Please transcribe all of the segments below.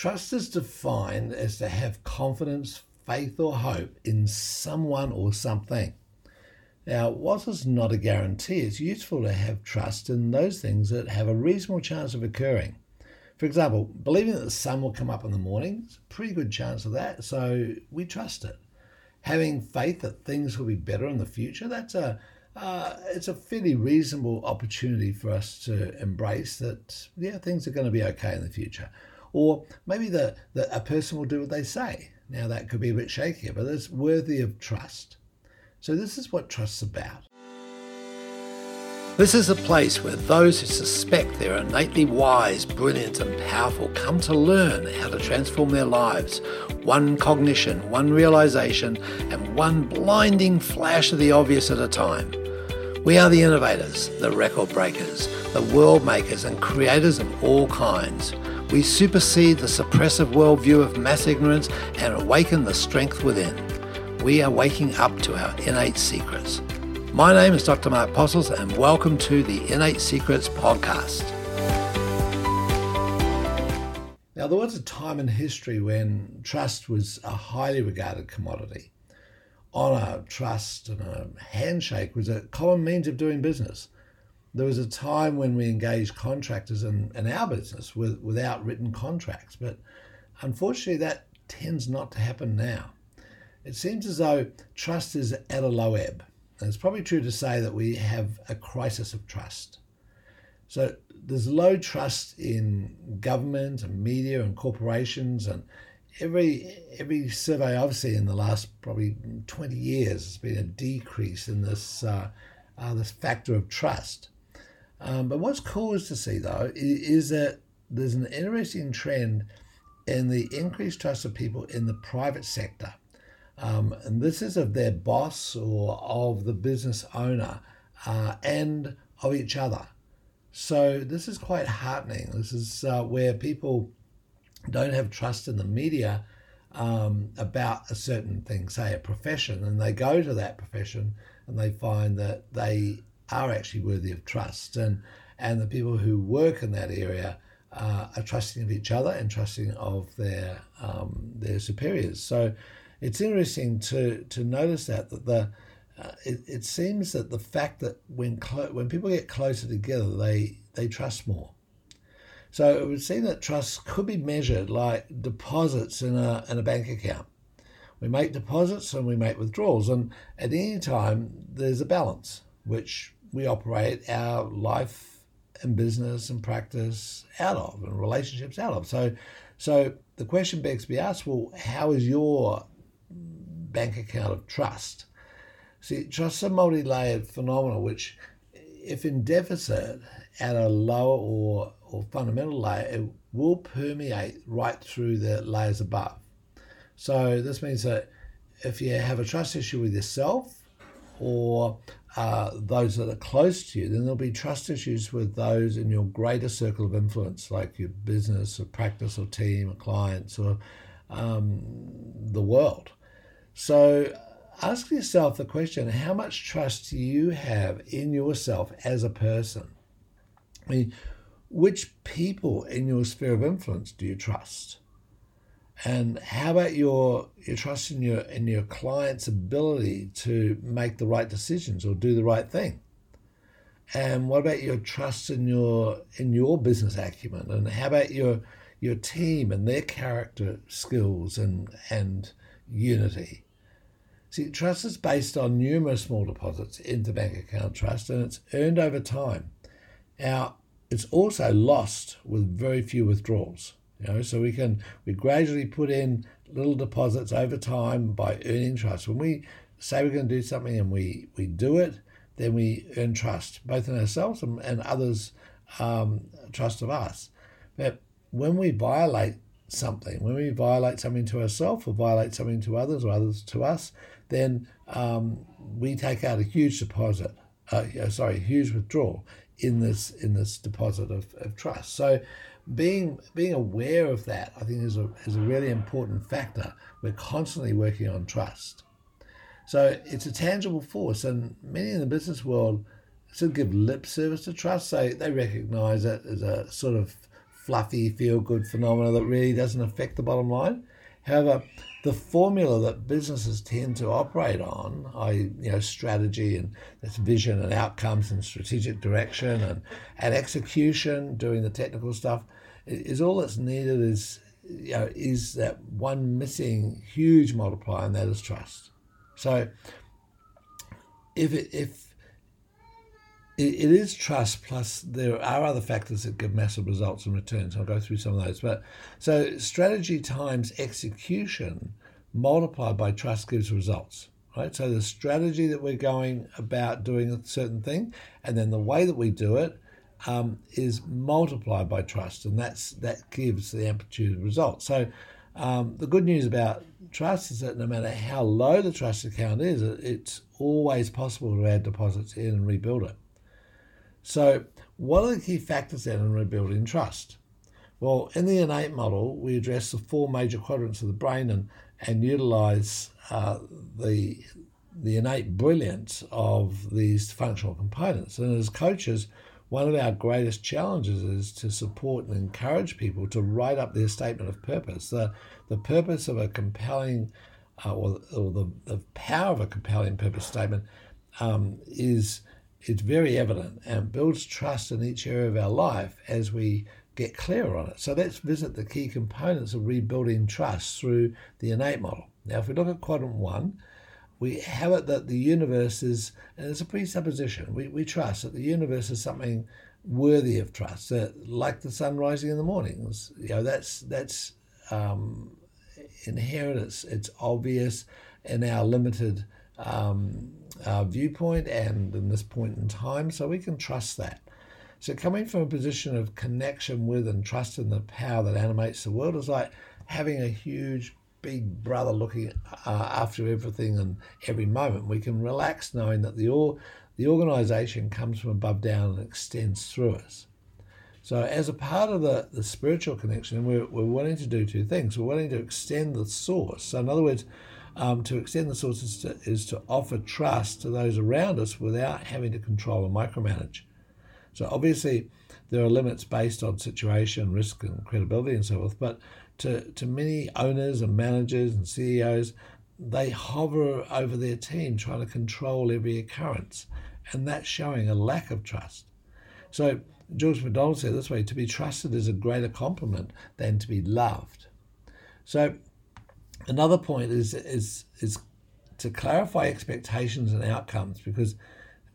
Trust is defined as to have confidence, faith, or hope in someone or something. Now, whilst it's not a guarantee, it's useful to have trust in those things that have a reasonable chance of occurring. For example, believing that the sun will come up in the morning is a pretty good chance of that, so we trust it. Having faith that things will be better in the future, that's a uh, it's a fairly reasonable opportunity for us to embrace that yeah things are going to be okay in the future or maybe the, the a person will do what they say now that could be a bit shakier but it's worthy of trust so, this is what trust's about. This is a place where those who suspect they're innately wise, brilliant, and powerful come to learn how to transform their lives, one cognition, one realization, and one blinding flash of the obvious at a time. We are the innovators, the record breakers, the world makers, and creators of all kinds. We supersede the suppressive worldview of mass ignorance and awaken the strength within we are waking up to our innate secrets. My name is Dr. Mark Postles, and welcome to the Innate Secrets podcast. Now, there was a time in history when trust was a highly regarded commodity. Honour, trust, and a handshake was a common means of doing business. There was a time when we engaged contractors in, our business with, without written contracts, but unfortunately, that tends not to happen now. It seems as though trust is at a low ebb. And it's probably true to say that we have a crisis of trust. So there's low trust in government and media and corporations and every every survey I've seen in the last probably 20 years has been a decrease in this uh, uh, this factor of trust. Um, but what's cool is to see though is that there's an interesting trend in the increased trust of people in the private sector. Um, and this is of their boss or of the business owner uh, and of each other. So this is quite heartening. This is uh, where people don't have trust in the media um, about a certain thing, say a profession, and they go to that profession and they find that they are actually worthy of trust, and and the people who work in that area uh, are trusting of each other and trusting of their um, their superiors. So it's interesting to to notice that that the uh, it, it seems that the fact that when clo- when people get closer together, they they trust more. So it would seem that trust could be measured like deposits in a in a bank account. We make deposits and we make withdrawals, and at any time there's a balance which we operate our life and business and practice out of, and relationships out of. So, so the question begs to be asked: Well, how is your bank account of trust. See, trust is a multi layered phenomenon which, if in deficit at a lower or, or fundamental layer, it will permeate right through the layers above. So, this means that if you have a trust issue with yourself or uh, those that are close to you, then there'll be trust issues with those in your greater circle of influence, like your business or practice or team or clients or um, the world. So ask yourself the question how much trust do you have in yourself as a person? I mean, which people in your sphere of influence do you trust? And how about your your trust in your in your client's ability to make the right decisions or do the right thing? And what about your trust in your in your business acumen? And how about your your team and their character skills and and unity. See, trust is based on numerous small deposits into bank account trust and it's earned over time. Now, it's also lost with very few withdrawals. You know, so we can we gradually put in little deposits over time by earning trust. When we say we're going to do something and we, we do it, then we earn trust, both in ourselves and, and others' um, trust of us. But when we violate something, when we violate something to ourselves or violate something to others or others to us, then um, we take out a huge deposit, uh, sorry, huge withdrawal in this in this deposit of, of trust. So being being aware of that, I think, is a, is a really important factor. We're constantly working on trust. So it's a tangible force, and many in the business world of give lip service to trust. They, they recognize it as a sort of fluffy, feel good phenomena that really doesn't affect the bottom line. However, the formula that businesses tend to operate on, I you know strategy and that's vision and outcomes and strategic direction and and execution, doing the technical stuff, is all that's needed is you know is that one missing huge multiplier and that is trust. So if it, if it, is trust plus there are other factors that give massive results and returns. I'll go through some of those. But so strategy times execution multiplied by trust gives results. Right? So the strategy that we're going about doing a certain thing, and then the way that we do it um, is multiplied by trust, and that's that gives the amplitude of results. So um, the good news about trust is that no matter how low the trust account is, it's always possible to add deposits in and rebuild it. So, what are the key factors then in rebuilding trust? Well, in the innate model, we address the four major quadrants of the brain and, and utilize uh, the, the innate brilliance of these functional components. And as coaches, one of our greatest challenges is to support and encourage people to write up their statement of purpose. The, the purpose of a compelling, uh, or, or the, the power of a compelling purpose statement um, is it's very evident and builds trust in each area of our life as we get clear on it. So let's visit the key components of rebuilding trust through the innate model. Now, if we look at quadrant one, we have it that the universe is, and it's a presupposition, we, we trust that the universe is something worthy of trust, that like the sun rising in the mornings. You know, that's that's um, inherent, it's, it's obvious in our limited um, uh, viewpoint and in this point in time, so we can trust that. So, coming from a position of connection with and trust in the power that animates the world is like having a huge big brother looking uh, after everything and every moment. We can relax knowing that the the organisation comes from above down and extends through us. So, as a part of the, the spiritual connection, we're, we're wanting to do two things. We're wanting to extend the source. So, in other words, um, to extend the source is to, is to offer trust to those around us without having to control and micromanage. So obviously, there are limits based on situation, risk, and credibility, and so forth. But to, to many owners and managers and CEOs, they hover over their team trying to control every occurrence, and that's showing a lack of trust. So George MacDonald said this way: "To be trusted is a greater compliment than to be loved." So another point is is is to clarify expectations and outcomes because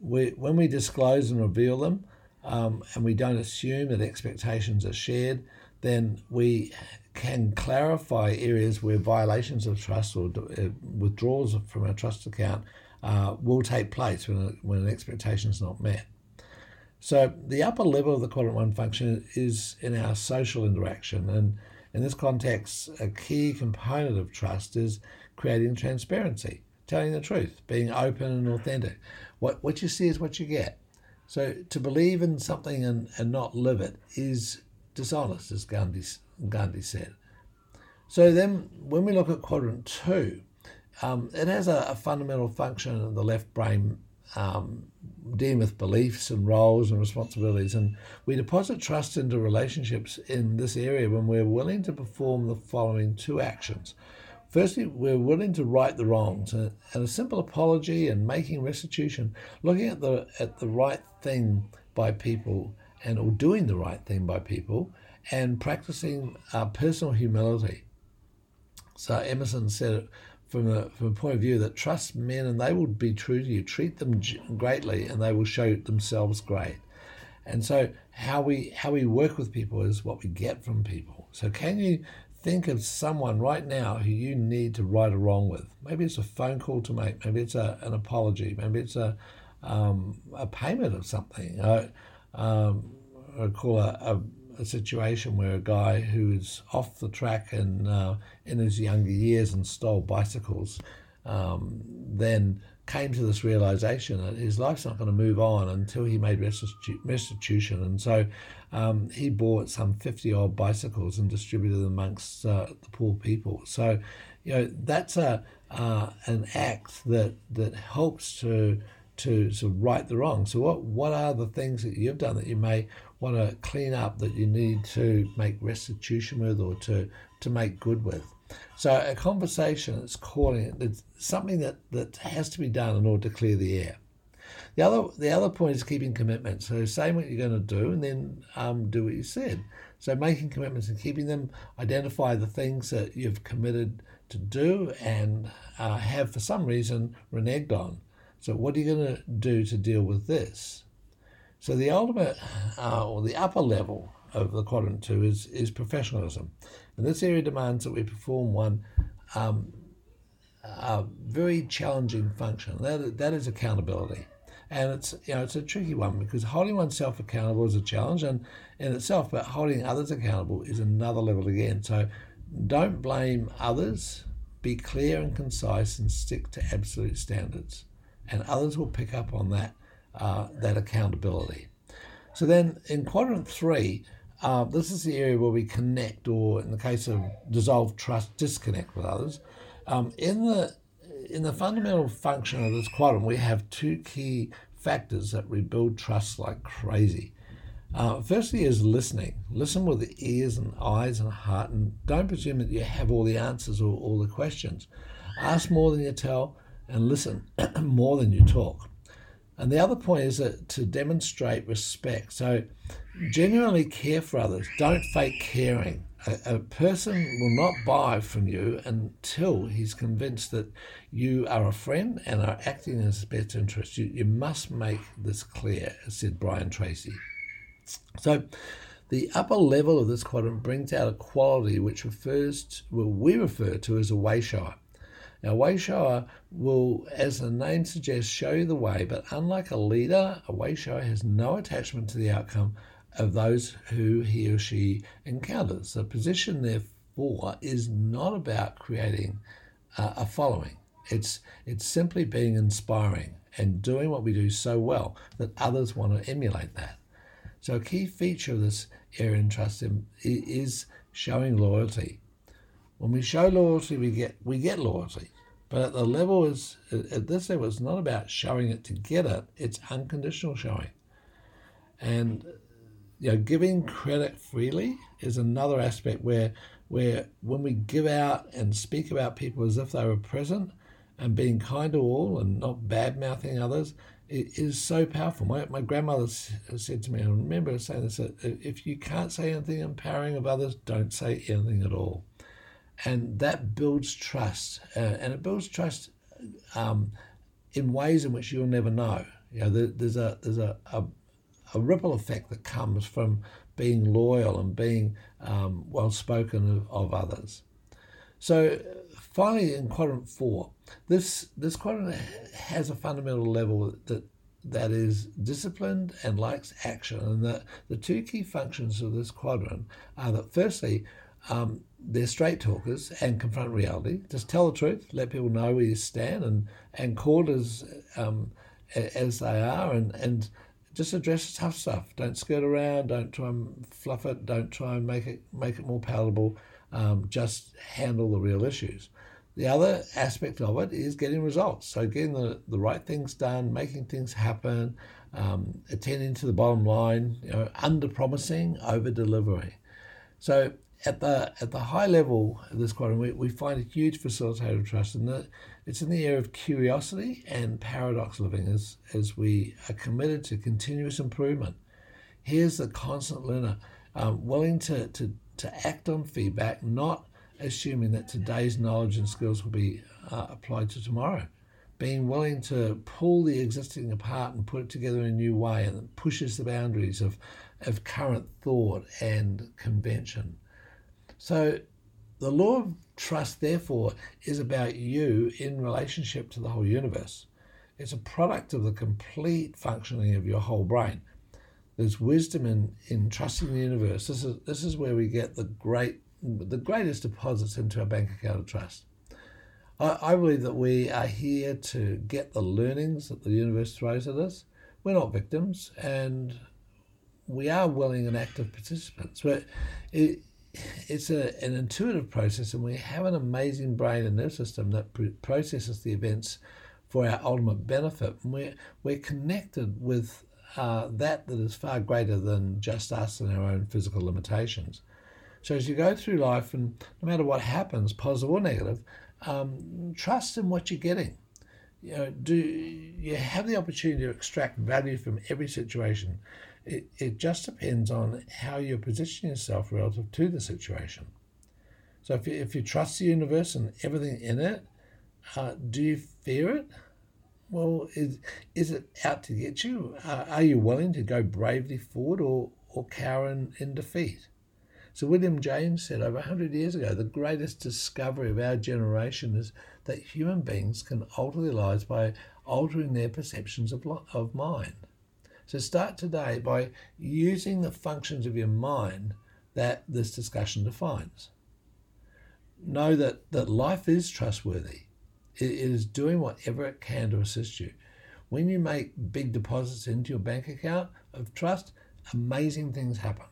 we, when we disclose and reveal them, um, and we don't assume that expectations are shared, then we can clarify areas where violations of trust or uh, withdrawals from a trust account uh, will take place when, a, when an expectation is not met. So the upper level of the quadrant one function is in our social interaction, and in this context, a key component of trust is creating transparency, telling the truth, being open and authentic. What, what you see is what you get. So to believe in something and, and not live it is dishonest, as Gandhi, Gandhi said. So then, when we look at quadrant two, um, it has a, a, fundamental function in the left brain um, dealing with beliefs and roles and responsibilities. And we deposit trust into relationships in this area when we're willing to perform the following two actions. Firstly, we're willing to right the wrongs, and a simple apology and making restitution, looking at the at the right thing by people and or doing the right thing by people, and practicing uh, personal humility. So Emerson said it from a, from a point of view that trust men and they will be true to you. Treat them greatly and they will show themselves great. And so how we how we work with people is what we get from people. So can you think of someone right now who you need to right a wrong with? Maybe it's a phone call to make. Maybe it's a, an apology. Maybe it's a um, a payment of something. I, um, I call a, a a situation where a guy who is off the track and uh, in his younger years and stole bicycles um, then came to this realization that his life's not going to move on until he made restitu- restitution. And so um, he bought some 50 odd bicycles and distributed them amongst uh, the poor people. So, you know, that's a, uh, an act that, that helps to to sort of right the wrong. So what what are the things that you've done that you may want to clean up that you need to make restitution with or to to make good with? So a conversation is calling it it's something that, that has to be done in order to clear the air. The other the other point is keeping commitments. So saying what you're going to do and then um, do what you said. So making commitments and keeping them, identify the things that you've committed to do and uh, have for some reason reneged on. So what are you going to do to deal with this? So the ultimate uh, or the upper level of the quadrant two is is professionalism, and this area demands that we perform one um, very challenging function. That that is accountability and it's you know it's a tricky one because holding oneself accountable is a challenge and in itself, but holding others accountable is another level again. So don't blame others. Be clear and concise and stick to absolute standards, and others will pick up on that uh, that accountability. So then in quadrant three, uh, this is the area where we connect, or in the case of dissolve trust, disconnect with others. Um, in the in the fundamental function of this quadrant, we have two key factors that rebuild trust like crazy. Uh, firstly, is listening. Listen with the ears and eyes and heart, and don't presume that you have all the answers or all the questions. Ask more than you tell, and listen more than you talk. And the other point is that to demonstrate respect. So, genuinely care for others. Don't fake caring a, a person will not buy from you until he's convinced that you are a friend and are acting in his best interest. You, you must make this clear, said Brian Tracy. So, the upper level of this quadrant brings out a quality which refers to, well, we refer to as a way shower. Now, way shower will, as the name suggests, show you the way, but unlike a leader, a way shower has no attachment to the outcome of those who he or she encounters. The position, therefore, is not about creating uh, a following. It's it's simply being inspiring and doing what we do so well that others want to emulate that. So a key feature of this area in trust is showing loyalty. When we show loyalty, we get we get loyalty. But at the level is at this level, it's not about showing it to get it; it's unconditional showing. And you know, giving credit freely is another aspect where where when we give out and speak about people as if they were present and being kind to all and not bad mouthing others, it is so powerful. My, my grandmother said to me, I remember saying this, if you can't say anything empowering of others, don't say anything at all. And that builds trust. Uh, and it builds trust um, in ways in which you'll never know. You know, there, there's a there's a, a a ripple effect that comes from being loyal and being um, well spoken of, of, others. So, finally, in quadrant four, this this quadrant has a fundamental level that that is disciplined and likes action. And the, the two key functions of this quadrant are that, firstly, um, they're straight talkers and confront reality. Just tell the truth, let people know where you stand, and and call as um, as they are, and and just address the tough stuff. Don't skirt around. Don't try and fluff it. Don't try and make it make it more palatable. Um, just handle the real issues. The other aspect of it is getting results. So getting the, the right things done, making things happen, um, attending to the bottom line, you know, under promising, over delivering. So at the at the high level of this quadrant, we, we find a huge facilitator of trust, and that it's in the area of curiosity and paradox living as, as we are committed to continuous improvement. Here's the constant learner, um, willing to, to, to act on feedback, not assuming that today's knowledge and skills will be uh, applied to tomorrow. Being willing to pull the existing apart and put it together in a new way and pushes the boundaries of, of current thought and convention. So the law of trust, therefore, is about you in relationship to the whole universe. It's a product of the complete functioning of your whole brain. There's wisdom in, in trusting the universe. This is this is where we get the great the greatest deposits into our bank account of trust. I, I believe that we are here to get the learnings that the universe throws at us. We're not victims, and we are willing and active participants. But it, it's a, an intuitive process, and we have an amazing brain and nerve system that processes the events for our ultimate benefit. And we're, we're connected with uh, that that is far greater than just us and our own physical limitations. So as you go through life, and no matter what happens, positive or negative, um, trust in what you're getting. You know, do you have the opportunity to extract value from every situation? It, it just depends on how you position yourself relative to the situation. So if you, if you trust the universe and everything in it, uh, do you fear it? Well, is, is it out to get you? Uh, are you willing to go bravely forward or, or cower in, in defeat? So William James said over 100 years ago, the greatest discovery of our generation is that human beings can alter their lives by altering their perceptions of, of mind. So start today by using the functions of your mind that this discussion defines. Know that, that life is trustworthy. It is doing whatever it can to assist you. When you make big deposits into your bank account of trust, amazing things happen.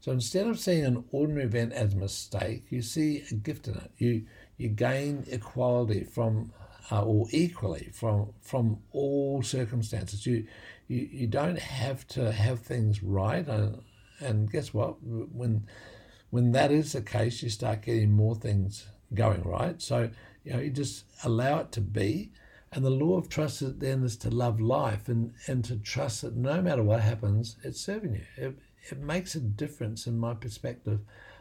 So instead of seeing an ordinary event as a mistake, you see a gift in it. You you gain equality from uh, or equally from from all circumstances. You you, you don't have to have things right, and, and guess what? When when that is the case, you start getting more things going right. So you know you just allow it to be, and the law of trust then is to love life and and to trust that no matter what happens, it's serving you. It, it makes a difference in my perspective.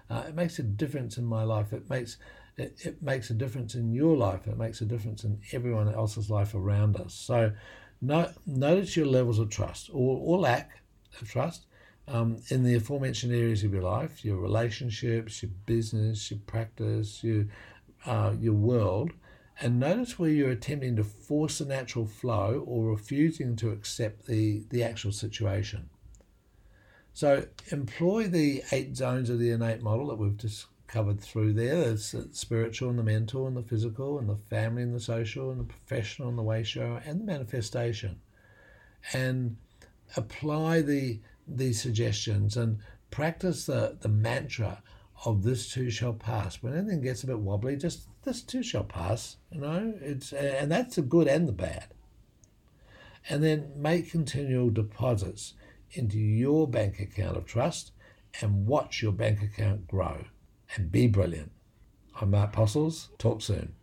Uh, it makes a difference in my life. It makes it, it makes a difference in your life. It makes a difference in everyone else's life around us. So, notice your levels of trust or, or lack of trust um, in the aforementioned areas of your life, your relationships, your business, your practice, your uh, your world, and notice where you're attempting to force the natural flow or refusing to accept the the actual situation. So employ the eight zones of the innate model that we've just covered through there. There's the spiritual and the mental and the physical and the family and the social and the professional and the way show and the manifestation. And apply the these suggestions and practice the, the mantra of this too shall pass. When anything gets a bit wobbly, just this too shall pass. You know, it's and that's the good and the bad. And then make continual deposits into your bank account of trust and watch your bank account grow and be brilliant. I'm Mark Postles. Talk soon.